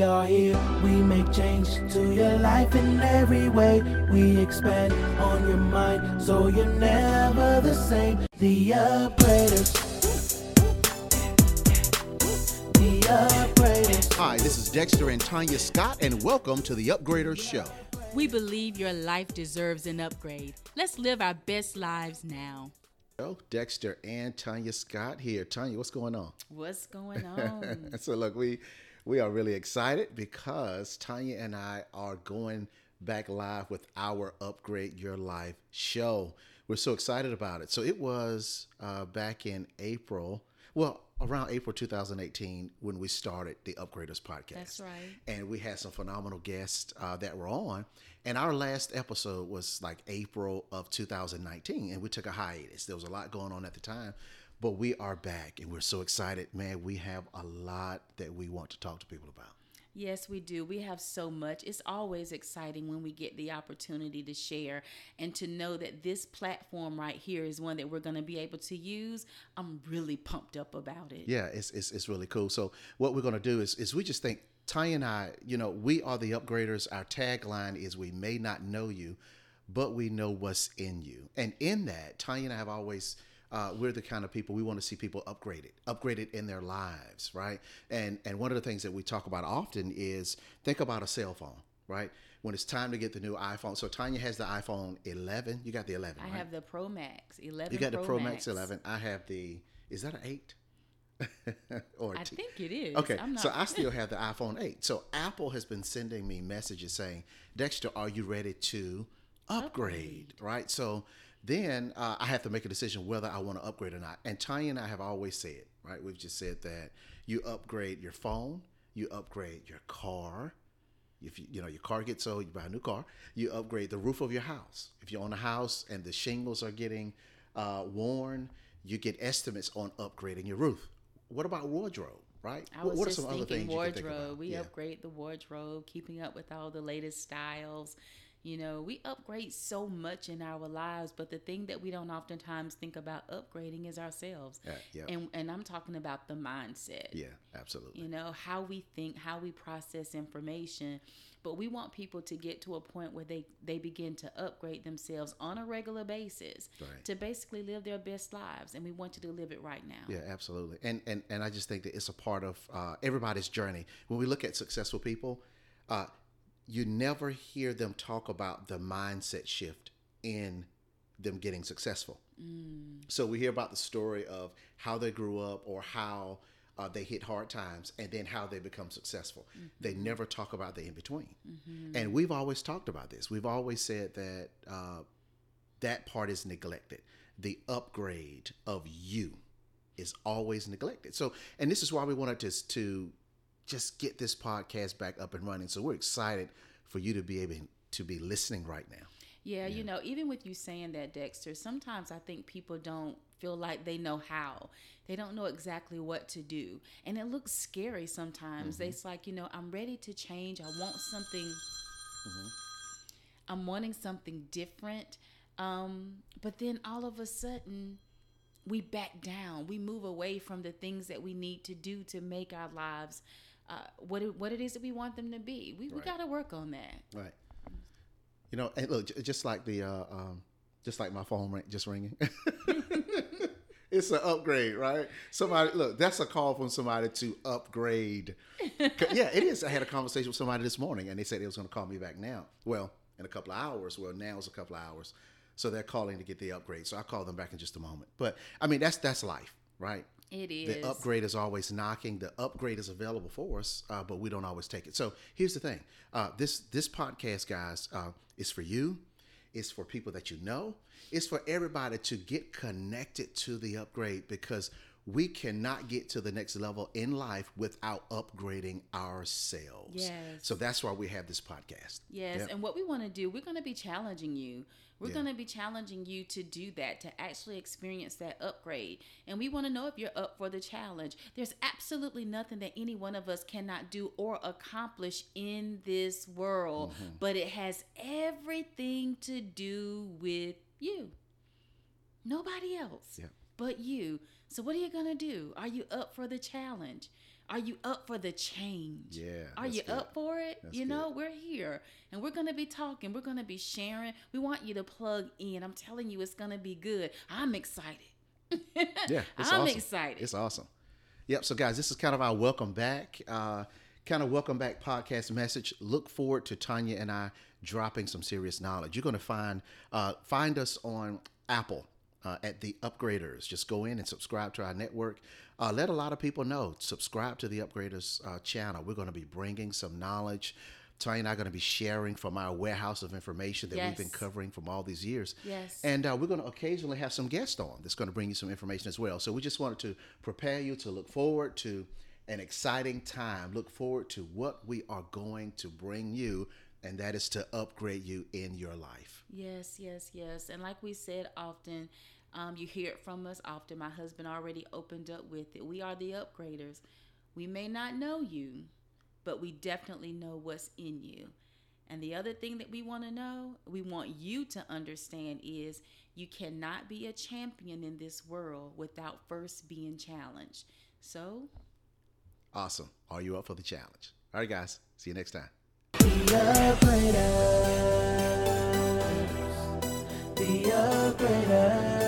We are here, we make change to your life in every way. We expand on your mind so you're never the same. The upgraders. The upgraders. Hi, this is Dexter and Tanya Scott, and welcome to the Upgrader Show. We believe your life deserves an upgrade. Let's live our best lives now. Oh, Dexter and Tanya Scott here. Tanya, what's going on? What's going on? so look, we we are really excited because Tanya and I are going back live with our Upgrade Your Life show. We're so excited about it. So it was uh, back in April. Well, around April 2018 when we started the Upgraders podcast. That's right. And we had some phenomenal guests uh, that were on. And our last episode was like April of 2019, and we took a hiatus. There was a lot going on at the time, but we are back and we're so excited. Man, we have a lot that we want to talk to people about. Yes, we do. We have so much. It's always exciting when we get the opportunity to share and to know that this platform right here is one that we're going to be able to use. I'm really pumped up about it. Yeah, it's, it's, it's really cool. So, what we're going to do is, is we just think, Ty and I, you know, we are the upgraders. Our tagline is we may not know you, but we know what's in you. And in that, Ty and I have always uh, we're the kind of people we want to see people upgraded, upgraded in their lives, right? And and one of the things that we talk about often is think about a cell phone, right? When it's time to get the new iPhone. So Tanya has the iPhone 11. You got the 11. I right? have the Pro Max 11. You got Pro the Pro Max 11. I have the. Is that an eight? or I think it is. Okay, so I still have the iPhone 8. So Apple has been sending me messages saying, Dexter, are you ready to upgrade? upgrade. Right. So then uh, I have to make a decision whether I want to upgrade or not. And Tanya and I have always said, right? We've just said that you upgrade your phone, you upgrade your car. If you, you know your car gets old, you buy a new car. You upgrade the roof of your house. If you own a house and the shingles are getting uh, worn, you get estimates on upgrading your roof. What about wardrobe? Right? I was what, just are some thinking other things wardrobe. We yeah. upgrade the wardrobe, keeping up with all the latest styles you know, we upgrade so much in our lives, but the thing that we don't oftentimes think about upgrading is ourselves. Uh, yeah. And and I'm talking about the mindset. Yeah, absolutely. You know, how we think, how we process information. But we want people to get to a point where they, they begin to upgrade themselves on a regular basis right. to basically live their best lives. And we want you to live it right now. Yeah, absolutely. And and, and I just think that it's a part of uh, everybody's journey. When we look at successful people, uh, you never hear them talk about the mindset shift in them getting successful. Mm. So we hear about the story of how they grew up or how uh, they hit hard times and then how they become successful. Mm-hmm. They never talk about the in between. Mm-hmm. And we've always talked about this. We've always said that uh, that part is neglected. The upgrade of you is always neglected. So, and this is why we wanted to, to just get this podcast back up and running. So we're excited for you to be able to be listening right now. Yeah, yeah, you know, even with you saying that, Dexter, sometimes I think people don't feel like they know how. They don't know exactly what to do. And it looks scary sometimes. Mm-hmm. It's like, you know, I'm ready to change. I want something, mm-hmm. I'm wanting something different. Um, but then all of a sudden, we back down. We move away from the things that we need to do to make our lives uh, what it, what it is that we want them to be. We, right. we got to work on that. Right. You know, and look, just like the, uh, um, just like my phone ring, just ringing. it's an upgrade, right? Somebody look, that's a call from somebody to upgrade. yeah, it is. I had a conversation with somebody this morning, and they said they was going to call me back now. Well, in a couple of hours. Well, now it's a couple of hours, so they're calling to get the upgrade. So I'll call them back in just a moment. But I mean, that's that's life, right? It is. The upgrade is always knocking. The upgrade is available for us, uh, but we don't always take it. So here's the thing: uh, this this podcast, guys, uh, is for you. It's for people that you know. It's for everybody to get connected to the upgrade because we cannot get to the next level in life without upgrading ourselves. Yes. So that's why we have this podcast. Yes. Yep. And what we want to do, we're going to be challenging you we're yeah. going to be challenging you to do that, to actually experience that upgrade. And we want to know if you're up for the challenge. There's absolutely nothing that any one of us cannot do or accomplish in this world, mm-hmm. but it has everything to do with you. Nobody else yeah. But you. So, what are you going to do? Are you up for the challenge? Are you up for the change? Yeah, Are you good. up for it? That's you know, we're here and we're going to be talking. We're going to be sharing. We want you to plug in. I'm telling you, it's going to be good. I'm excited. Yeah, it's I'm awesome. excited. It's awesome. Yep. So, guys, this is kind of our welcome back, uh, kind of welcome back podcast message. Look forward to Tanya and I dropping some serious knowledge. You're going to find uh, find us on Apple. Uh, at the upgraders just go in and subscribe to our network uh, let a lot of people know subscribe to the upgraders uh, channel we're going to be bringing some knowledge Tanya and I are going to be sharing from our warehouse of information that we've been covering from all these years. Yes. And uh, we're going to occasionally have some guests on that's going to bring you some information as well. So we just wanted to prepare you to look forward to an exciting time. Look forward to what we are going to bring you, and that is to upgrade you in your life. Yes, yes, yes. And like we said often, um, you hear it from us often. My husband already opened up with it. We are the upgraders. We may not know you, but we definitely know what's in you. And the other thing that we want to know, we want you to understand is you cannot be a champion in this world without first being challenged. So, Awesome. Are you up for the challenge? All right, guys. See you next time. The upgraders. The upgraders.